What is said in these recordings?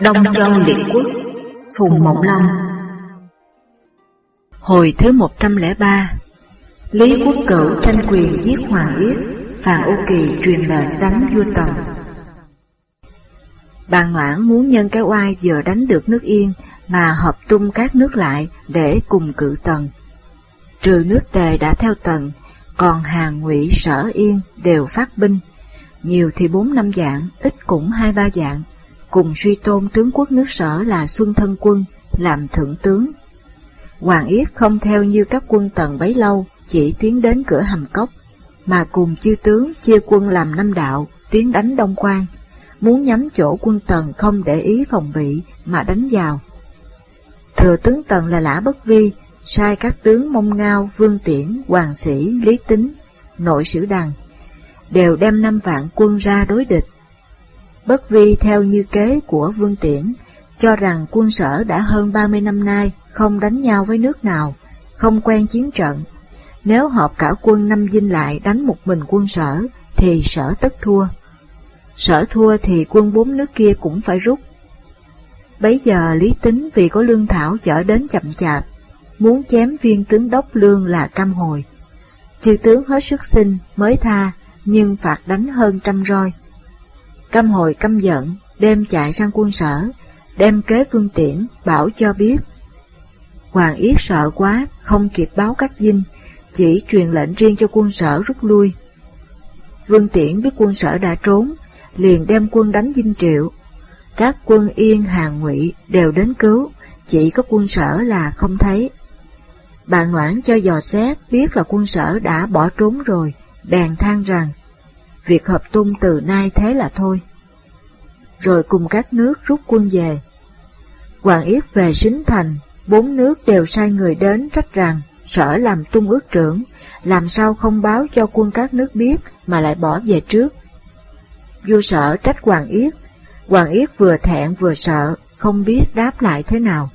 Đông Châu Liệt Quốc Phùng Mộng Long. Hồi thứ 103 Lý Quốc Cửu tranh quyền giết Hoàng Yết Phàn Ô Kỳ truyền lệnh đánh vua Tần Bàn ngoãn muốn nhân cái oai vừa đánh được nước Yên mà hợp tung các nước lại để cùng cự Tần. Trừ nước Tề đã theo Tần, còn Hàn Ngụy Sở Yên đều phát binh, nhiều thì bốn năm dạng, ít cũng hai ba dạng, cùng suy tôn tướng quốc nước Sở là Xuân Thân Quân, làm thượng tướng. Hoàng Yết không theo như các quân Tần bấy lâu, chỉ tiến đến cửa hầm cốc, mà cùng chư tướng chia quân làm năm đạo, tiến đánh Đông Quan, muốn nhắm chỗ quân Tần không để ý phòng bị mà đánh vào. Thừa tướng Tần là Lã Bất Vi, sai các tướng Mông Ngao, Vương Tiễn, Hoàng Sĩ, Lý Tính, Nội Sử Đằng, đều đem năm vạn quân ra đối địch. Bất Vi theo như kế của Vương Tiễn, cho rằng quân sở đã hơn 30 năm nay không đánh nhau với nước nào, không quen chiến trận. Nếu họp cả quân năm dinh lại đánh một mình quân sở, thì sở tất thua. Sở thua thì quân bốn nước kia cũng phải rút. Bấy giờ Lý Tính vì có lương thảo chở đến chậm chạp, muốn chém viên tướng đốc lương là cam hồi. Chư tướng hết sức xin mới tha, nhưng phạt đánh hơn trăm roi. Căm hồi căm giận, đem chạy sang quân sở, đem kế vương tiễn, bảo cho biết. Hoàng Yết sợ quá, không kịp báo các dinh, chỉ truyền lệnh riêng cho quân sở rút lui. Vương Tiễn biết quân sở đã trốn, liền đem quân đánh dinh triệu. Các quân Yên, Hàng Ngụy đều đến cứu, chỉ có quân sở là không thấy. Bà Noãn cho dò xét biết là quân sở đã bỏ trốn rồi, bèn than rằng, việc hợp tung từ nay thế là thôi. Rồi cùng các nước rút quân về. Hoàng Yết về Sính Thành, bốn nước đều sai người đến trách rằng sở làm tung ước trưởng, làm sao không báo cho quân các nước biết mà lại bỏ về trước. Vua sở trách Hoàng Yết, Hoàng Yết vừa thẹn vừa sợ, không biết đáp lại thế nào.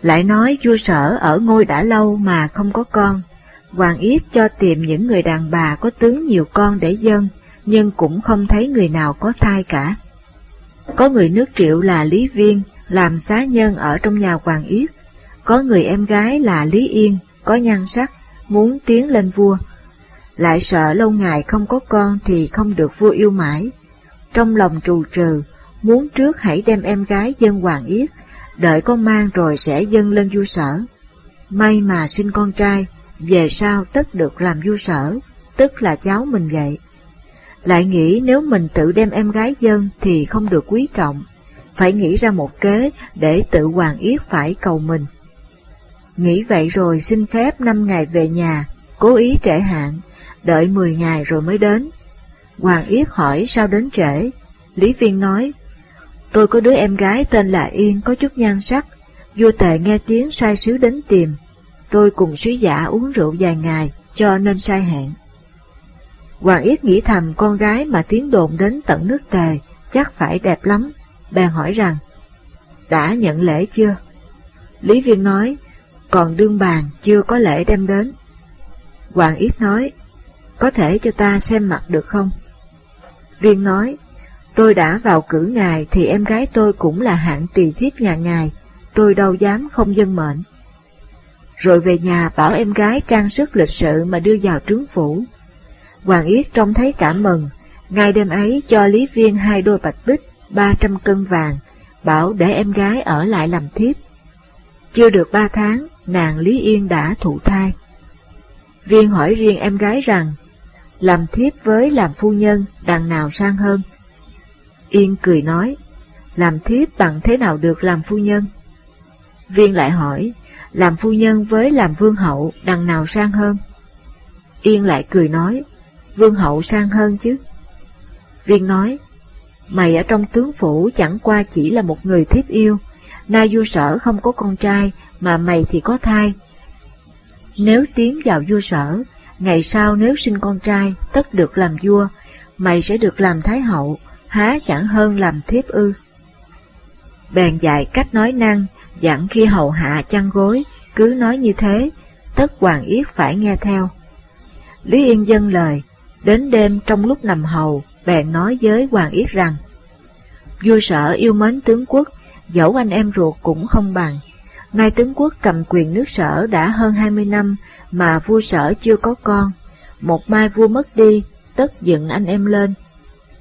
Lại nói vua sở ở ngôi đã lâu mà không có con, Hoàng Yết cho tìm những người đàn bà có tướng nhiều con để dân, nhưng cũng không thấy người nào có thai cả. Có người nước triệu là Lý Viên, làm xá nhân ở trong nhà Hoàng Yết, có người em gái là Lý Yên, có nhan sắc, muốn tiến lên vua. Lại sợ lâu ngày không có con thì không được vua yêu mãi. Trong lòng trù trừ, muốn trước hãy đem em gái dân Hoàng Yết, đợi con mang rồi sẽ dâng lên vua sở. May mà sinh con trai, về sau tất được làm vua sở, tức là cháu mình vậy. Lại nghĩ nếu mình tự đem em gái dân thì không được quý trọng, phải nghĩ ra một kế để tự Hoàng Yết phải cầu mình. Nghĩ vậy rồi xin phép năm ngày về nhà, cố ý trễ hạn, đợi 10 ngày rồi mới đến. Hoàng Yết hỏi sao đến trễ, Lý Viên nói, tôi có đứa em gái tên là Yên có chút nhan sắc, vua tề nghe tiếng sai sứ đến tìm, tôi cùng sứ giả uống rượu vài ngày, cho nên sai hẹn. Hoàng Yết nghĩ thầm con gái mà tiếng đồn đến tận nước tề, chắc phải đẹp lắm, bèn hỏi rằng, đã nhận lễ chưa? Lý Viên nói, còn đương bàn chưa có lễ đem đến. Hoàng Yết nói, có thể cho ta xem mặt được không? Viên nói, tôi đã vào cử ngài thì em gái tôi cũng là hạng tỳ thiếp nhà ngài, tôi đâu dám không dân mệnh. Rồi về nhà bảo em gái trang sức lịch sự mà đưa vào trướng phủ. Hoàng Yết trông thấy cảm mừng, ngay đêm ấy cho Lý Viên hai đôi bạch bích, ba trăm cân vàng, bảo để em gái ở lại làm thiếp. Chưa được ba tháng, nàng Lý Yên đã thụ thai. Viên hỏi riêng em gái rằng, làm thiếp với làm phu nhân, đằng nào sang hơn? Yên cười nói, làm thiếp bằng thế nào được làm phu nhân? Viên lại hỏi, làm phu nhân với làm vương hậu, đằng nào sang hơn? Yên lại cười nói, vương hậu sang hơn chứ. Viên nói, mày ở trong tướng phủ chẳng qua chỉ là một người thiếp yêu, Na vua sở không có con trai, mà mày thì có thai. Nếu tiến vào vua sở, ngày sau nếu sinh con trai, tất được làm vua, mày sẽ được làm thái hậu, há chẳng hơn làm thiếp ư. Bèn dạy cách nói năng, dặn khi hầu hạ chăn gối, cứ nói như thế, tất hoàng yết phải nghe theo. Lý Yên dân lời, đến đêm trong lúc nằm hầu, bèn nói với hoàng yết rằng, Vua sở yêu mến tướng quốc, dẫu anh em ruột cũng không bằng. Nay tướng quốc cầm quyền nước sở đã hơn 20 năm mà vua sở chưa có con. Một mai vua mất đi, tất dựng anh em lên.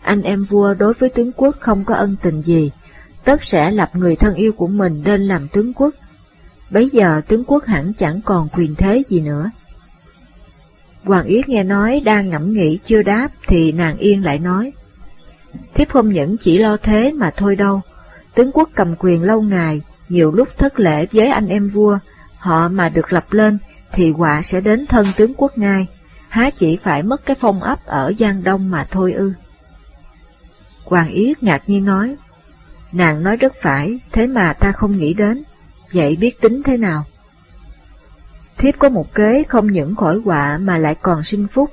Anh em vua đối với tướng quốc không có ân tình gì, tất sẽ lập người thân yêu của mình lên làm tướng quốc. Bấy giờ tướng quốc hẳn chẳng còn quyền thế gì nữa. Hoàng Yết nghe nói đang ngẫm nghĩ chưa đáp thì nàng yên lại nói. Thiếp không những chỉ lo thế mà thôi đâu, tướng quốc cầm quyền lâu ngày, nhiều lúc thất lễ với anh em vua, họ mà được lập lên thì quả sẽ đến thân tướng quốc ngay, há chỉ phải mất cái phong ấp ở Giang Đông mà thôi ư. Hoàng Yết ngạc nhiên nói, nàng nói rất phải, thế mà ta không nghĩ đến, vậy biết tính thế nào? Thiếp có một kế không những khỏi họa mà lại còn sinh phúc,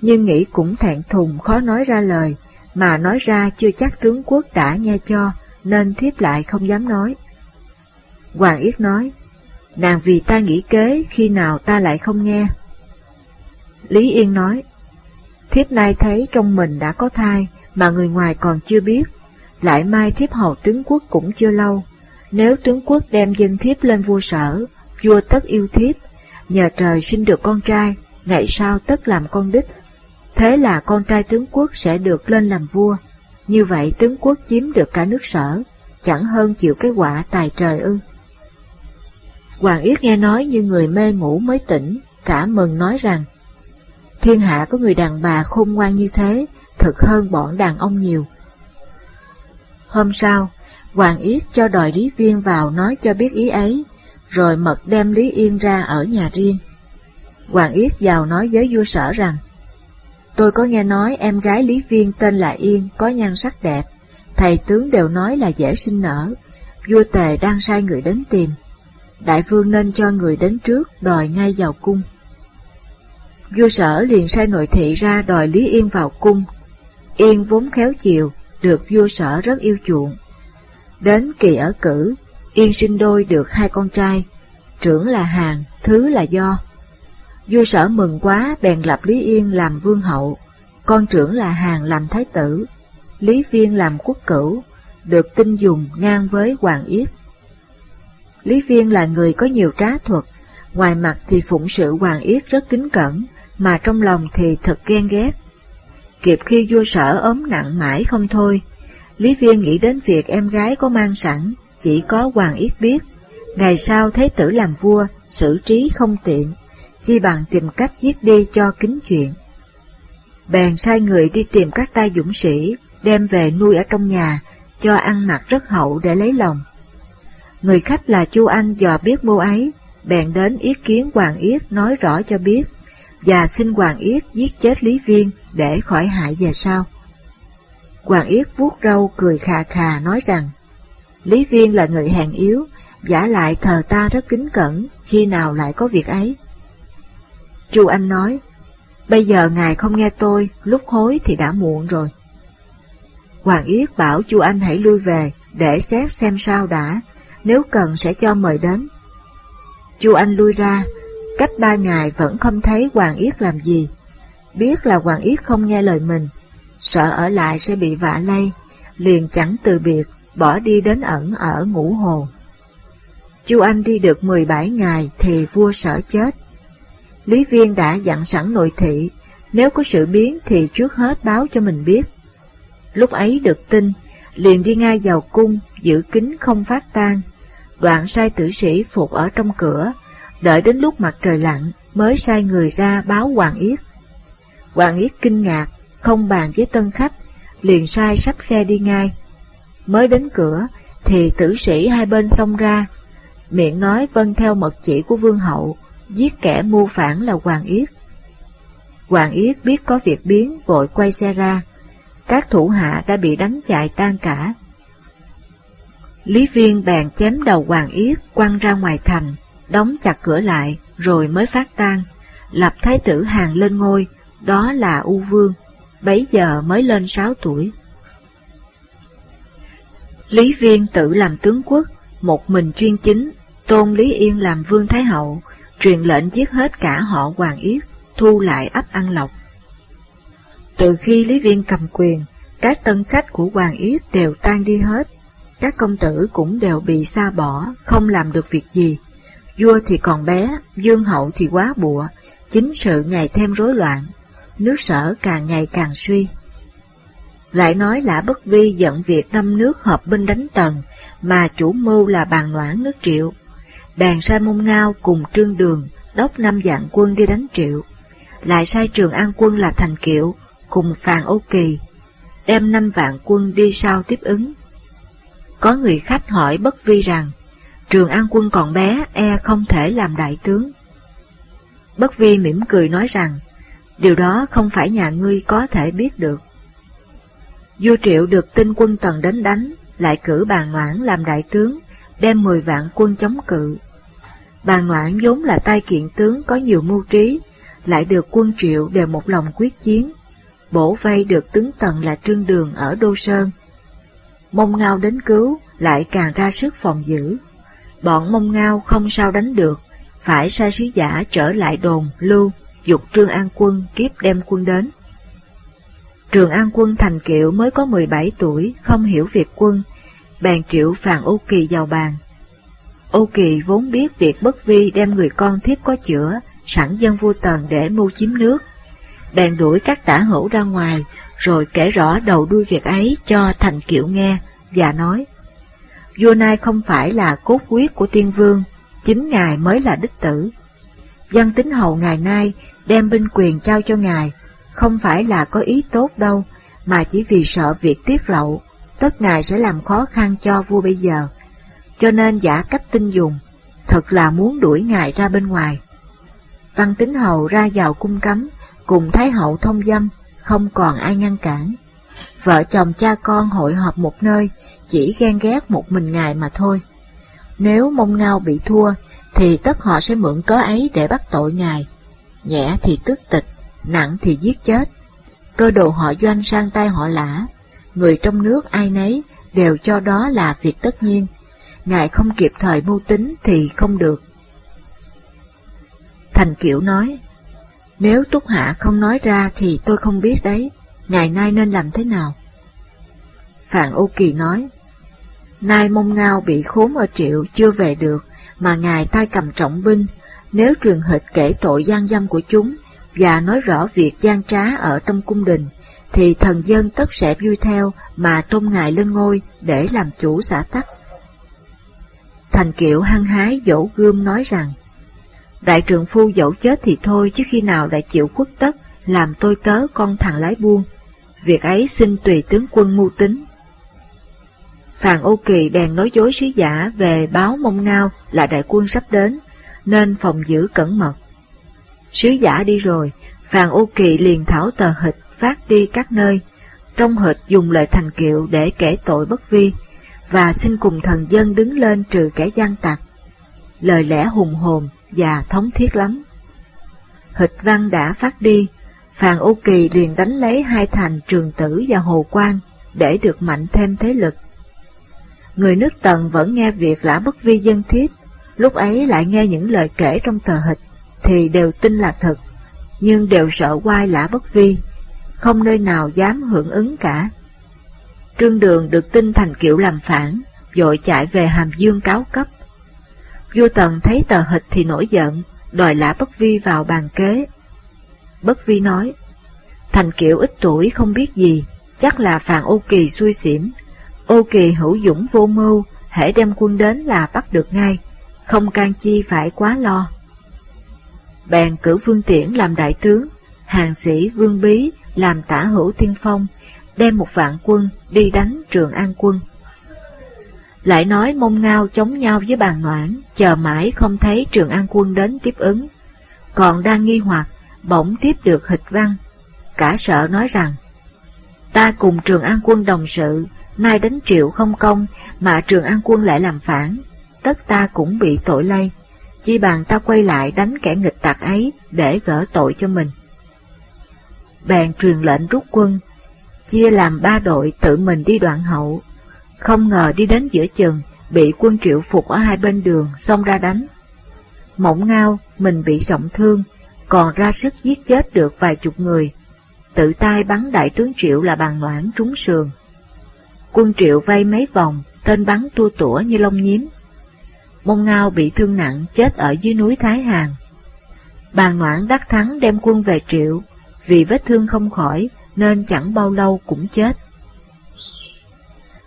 nhưng nghĩ cũng thẹn thùng khó nói ra lời, mà nói ra chưa chắc tướng quốc đã nghe cho, nên thiếp lại không dám nói. Hoàng Yết nói, nàng vì ta nghĩ kế, khi nào ta lại không nghe. Lý Yên nói, thiếp nay thấy trong mình đã có thai, mà người ngoài còn chưa biết, lại mai thiếp hầu tướng quốc cũng chưa lâu. Nếu tướng quốc đem dân thiếp lên vua sở, vua tất yêu thiếp, nhờ trời sinh được con trai, ngày sau tất làm con đích. Thế là con trai tướng quốc sẽ được lên làm vua. Như vậy tướng quốc chiếm được cả nước sở, chẳng hơn chịu cái quả tài trời ư. Hoàng Yết nghe nói như người mê ngủ mới tỉnh, cả mừng nói rằng, thiên hạ có người đàn bà khôn ngoan như thế, thực hơn bọn đàn ông nhiều. Hôm sau, Hoàng Yết cho đòi Lý Viên vào nói cho biết ý ấy, rồi mật đem Lý Yên ra ở nhà riêng. Hoàng Yết vào nói với vua sở rằng, Tôi có nghe nói em gái Lý Viên tên là Yên, có nhan sắc đẹp, thầy tướng đều nói là dễ sinh nở, vua tề đang sai người đến tìm. Đại vương nên cho người đến trước đòi ngay vào cung. Vua sở liền sai nội thị ra đòi Lý Yên vào cung. Yên vốn khéo chiều, được vua sở rất yêu chuộng. Đến kỳ ở cử, Yên sinh đôi được hai con trai, trưởng là Hàng, thứ là Do. Vua sở mừng quá bèn lập Lý Yên làm vương hậu, con trưởng là Hàng làm thái tử, Lý Viên làm quốc cửu, được tin dùng ngang với Hoàng Yết. Lý Viên là người có nhiều trá thuật, ngoài mặt thì phụng sự Hoàng Yết rất kính cẩn, mà trong lòng thì thật ghen ghét. Kịp khi vua sở ốm nặng mãi không thôi, Lý Viên nghĩ đến việc em gái có mang sẵn, chỉ có Hoàng Yết biết. Ngày sau Thế tử làm vua, xử trí không tiện, chi bằng tìm cách giết đi cho kính chuyện. Bèn sai người đi tìm các tay dũng sĩ, đem về nuôi ở trong nhà, cho ăn mặc rất hậu để lấy lòng. Người khách là Chu Anh dò biết mô ấy, bèn đến ý kiến Hoàng Yết nói rõ cho biết, và xin Hoàng Yết giết chết Lý Viên để khỏi hại về sau. Hoàng Yết vuốt râu cười khà khà nói rằng, Lý Viên là người hèn yếu, giả lại thờ ta rất kính cẩn, khi nào lại có việc ấy. Chu Anh nói, bây giờ ngài không nghe tôi, lúc hối thì đã muộn rồi. Hoàng Yết bảo Chu Anh hãy lui về, để xét xem sao đã, nếu cần sẽ cho mời đến. Chu Anh lui ra, cách ba ngày vẫn không thấy Hoàng Yết làm gì. Biết là Hoàng Yết không nghe lời mình, sợ ở lại sẽ bị vạ lây, liền chẳng từ biệt, bỏ đi đến ẩn ở ngũ hồ. Chu Anh đi được 17 ngày thì vua sở chết. Lý Viên đã dặn sẵn nội thị, nếu có sự biến thì trước hết báo cho mình biết. Lúc ấy được tin, liền đi ngay vào cung, giữ kín không phát tan. Đoạn sai tử sĩ phục ở trong cửa, đợi đến lúc mặt trời lặn mới sai người ra báo Hoàng Yết. Hoàng Yết kinh ngạc, không bàn với tân khách, liền sai sắp xe đi ngay. Mới đến cửa, thì tử sĩ hai bên xông ra, miệng nói vâng theo mật chỉ của vương hậu, giết kẻ mưu phản là Hoàng Yết. Hoàng Yết biết có việc biến, vội quay xe ra, các thủ hạ đã bị đánh chạy tan cả. Lý Viên bèn chém đầu Hoàng Yết quăng ra ngoài thành, đóng chặt cửa lại, rồi mới phát tan, lập thái tử hàng lên ngôi, đó là U Vương, bấy giờ mới lên sáu tuổi. Lý Viên tự làm tướng quốc, một mình chuyên chính, tôn Lý Yên làm vương thái hậu, truyền lệnh giết hết cả họ Hoàng Yết, thu lại ấp Ăn Lộc. Từ khi Lý Viên cầm quyền, Các tân khách của Hoàng Yết đều tan đi hết, các công tử cũng đều bị xa bỏ, không làm được việc gì. Vua thì còn bé, dương hậu thì quá bụa, chính sự ngày thêm rối loạn, nước sở càng ngày càng suy. Lại nói Lã Bất Vi giận việc năm nước hợp binh đánh Tần, mà chủ mưu là bàn noãn nước triệu. Đàn sai mông ngao cùng trương đường, đốc năm vạn quân đi đánh triệu. Lại sai trường an quân là Thành Kiệu, cùng Phàn ô Kỳ, đem năm vạn quân đi sau tiếp ứng. Có người khách hỏi Bất Vi rằng, Trường An quân còn bé, e không thể làm đại tướng. Bất Vi mỉm cười nói rằng, điều đó không phải nhà ngươi có thể biết được. Vua Triệu được tin quân Tần đến đánh, lại cử bàn noãn làm đại tướng, đem 10 vạn quân chống cự. Bàn noãn vốn là tay kiện tướng có nhiều mưu trí, lại được quân Triệu đều một lòng quyết chiến, bổ vây được tướng Tần là Trương Đường ở Đô Sơn. Mông Ngao đến cứu, lại càng ra sức phòng giữ. Bọn Mông Ngao không sao đánh được, phải sai sứ giả trở lại đồn, lưu, dục Trương An Quân kiếp đem quân đến. Trường An Quân thành kiệu mới có 17 tuổi, không hiểu việc quân, bèn triệu phàn Ô Kỳ vào bàn. Ô Kỳ vốn biết việc bất vi đem người con thiếp có chữa, sẵn dân vua tần để mưu chiếm nước. Bèn đuổi các tả hữu ra ngoài, rồi kể rõ đầu đuôi việc ấy cho thành kiệu nghe, và nói, Vua Nai không phải là cốt quyết của tiên vương, chính ngài mới là đích tử. Văn tín hầu ngày nay đem binh quyền trao cho ngài, không phải là có ý tốt đâu, mà chỉ vì sợ việc tiết lộ, tất ngài sẽ làm khó khăn cho vua bây giờ. Cho nên giả cách tinh dùng, thật là muốn đuổi ngài ra bên ngoài. Văn tín hầu ra vào cung cấm, cùng Thái hậu thông dâm, không còn ai ngăn cản. Vợ chồng cha con hội họp một nơi, chỉ ghen ghét một mình ngài mà thôi. Nếu mông ngao bị thua, thì tất họ sẽ mượn cớ ấy để bắt tội ngài. Nhẹ thì tước tịch, nặng thì giết chết. Cơ đồ họ doanh sang tay họ lã, người trong nước ai nấy đều cho đó là việc tất nhiên. Ngài không kịp thời mưu tính thì không được. Thành Kiểu nói, nếu Túc Hạ không nói ra thì tôi không biết đấy, ngày nay nên làm thế nào? Phạn Ô Kỳ nói, Nay mông ngao bị khốn ở triệu chưa về được, mà ngài tay cầm trọng binh, nếu truyền hịch kể tội gian dâm của chúng và nói rõ việc gian trá ở trong cung đình, thì thần dân tất sẽ vui theo mà tôn ngài lên ngôi để làm chủ xã tắc. Thành kiệu hăng hái dỗ gươm nói rằng, Đại trưởng phu dẫu chết thì thôi chứ khi nào lại chịu khuất tất, làm tôi tớ con thằng lái buôn. Việc ấy xin tùy tướng quân mưu tính. Phàn Ô Kỳ bèn nói dối sứ giả về báo mông ngao là đại quân sắp đến, nên phòng giữ cẩn mật. Sứ giả đi rồi, Phàn Ô Kỳ liền thảo tờ hịch phát đi các nơi, trong hịch dùng lời thành kiệu để kể tội bất vi, và xin cùng thần dân đứng lên trừ kẻ gian tặc. Lời lẽ hùng hồn và thống thiết lắm. Hịch văn đã phát đi, Phàn Ô Kỳ liền đánh lấy hai thành Trường Tử và Hồ Quang để được mạnh thêm thế lực. Người nước Tần vẫn nghe việc lã bất vi dân thiết, lúc ấy lại nghe những lời kể trong tờ hịch, thì đều tin là thật, nhưng đều sợ quay lã bất vi, không nơi nào dám hưởng ứng cả. Trương Đường được tin thành kiệu làm phản, vội chạy về Hàm Dương cáo cấp. Vua Tần thấy tờ hịch thì nổi giận, đòi lã bất vi vào bàn kế. Bất vi nói, thành kiệu ít tuổi không biết gì, chắc là phàn ô kỳ xui xỉm, Ô kỳ hữu dũng vô mưu, hễ đem quân đến là bắt được ngay, không can chi phải quá lo. Bèn cử Vương Tiễn làm đại tướng, hàng sĩ Vương Bí làm tả hữu tiên phong, đem một vạn quân đi đánh Trường An quân. Lại nói mông ngao chống nhau với bàn noãn, chờ mãi không thấy Trường An quân đến tiếp ứng. Còn đang nghi hoặc, bỗng tiếp được hịch văn. Cả sợ nói rằng, ta cùng Trường An quân đồng sự, nay đánh triệu không công, mà Trường An quân lại làm phản, tất ta cũng bị tội lây. Chi bằng ta quay lại đánh kẻ nghịch tặc ấy để gỡ tội cho mình. Bèn truyền lệnh rút quân, chia làm ba đội tự mình đi đoạn hậu. Không ngờ đi đến giữa chừng, bị quân triệu phục ở hai bên đường, xông ra đánh. Mộng ngao, mình bị trọng thương, còn ra sức giết chết được vài chục người. tự tay bắn đại tướng Triệu là bàn noãn trúng sườn. Quân Triệu vây mấy vòng, tên bắn tua tủa như lông nhím. Mông Ngao bị thương nặng chết ở dưới núi Thái Hàn. Bàn noãn đắc thắng đem quân về Triệu, vì vết thương không khỏi nên chẳng bao lâu cũng chết.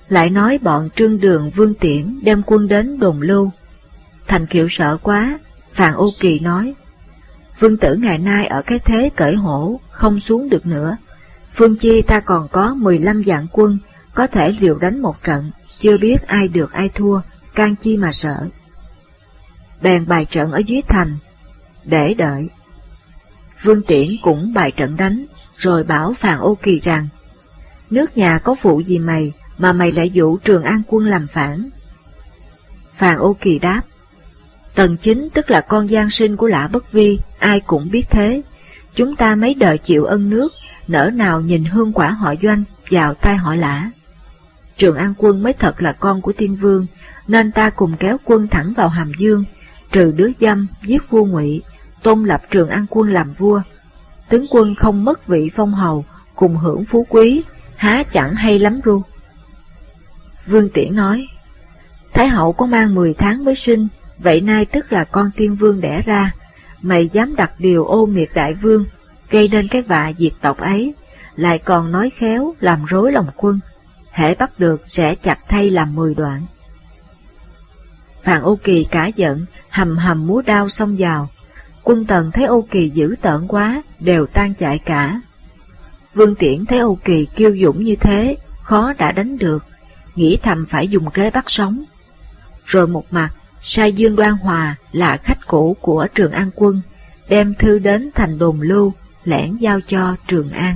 Lại nói bọn trương đường vương tiễn đem quân đến đồn lưu. Thành kiệu sợ quá, Phàn Ô Kỳ nói, Vương tử ngày nay ở cái thế cởi hổ, không xuống được nữa. Phương Chi ta còn có 15 vạn quân, có thể liều đánh một trận, chưa biết ai được ai thua, can chi mà sợ. Bèn bài trận ở dưới thành, để đợi. Vương Tiễn cũng bài trận đánh, rồi bảo Phàn Ô Kỳ rằng, nước nhà có phụ gì mày, mà mày lại dụ Trường An quân làm phản. Phàn Ô Kỳ đáp, Tần chính tức là con gian sinh của lã bất vi, ai cũng biết thế. Chúng ta mấy đời chịu ân nước, nỡ nào nhìn hương quả họ doanh vào tay họ lã. Trường An quân mới thật là con của tiên vương, nên ta cùng kéo quân thẳng vào Hàm Dương, trừ đứa dâm, giết vua ngụy, tôn lập Trường An quân làm vua. Tướng quân không mất vị phong hầu, cùng hưởng phú quý, há chẳng hay lắm ru. Vương Tiễn nói, Thái hậu có mang 10 tháng mới sinh, vậy nay tức là con tiên vương đẻ ra, mày dám đặt điều ô miệt đại vương, gây nên cái vạ diệt tộc ấy, lại còn nói khéo làm rối lòng quân, hễ bắt được sẽ chặt thay làm mười đoạn. Phàn Ô Kỳ cả giận, hầm hầm múa đao xông vào, quân tần thấy Ô Kỳ dữ tợn quá, đều tan chạy cả. Vương Tiễn thấy ô Kỳ kiêu dũng như thế, khó đã đánh được, nghĩ thầm phải dùng kế bắt sống. Rồi một mặt, sai Dương Đoan Hòa là khách cũ của Trường An Quân, đem thư đến thành đồn lưu, lẻn giao cho Trường An.